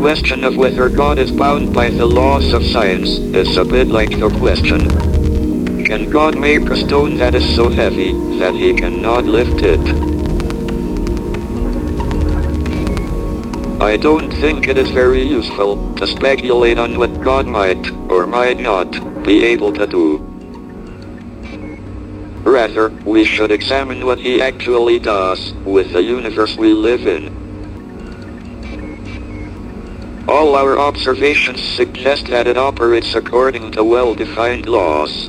question of whether God is bound by the laws of science is a bit like the question, can God make a stone that is so heavy that he cannot lift it? I don't think it is very useful to speculate on what God might or might not be able to do. Rather, we should examine what he actually does with the universe we live in. All our observations suggest that it operates according to well-defined laws.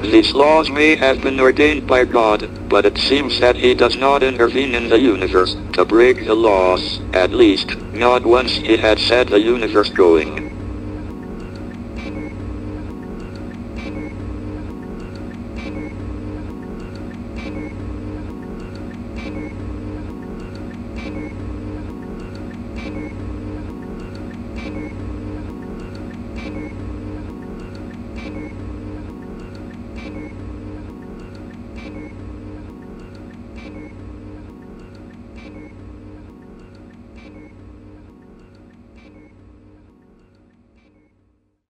These laws may have been ordained by God, but it seems that he does not intervene in the universe to break the laws, at least, not once he had set the universe going.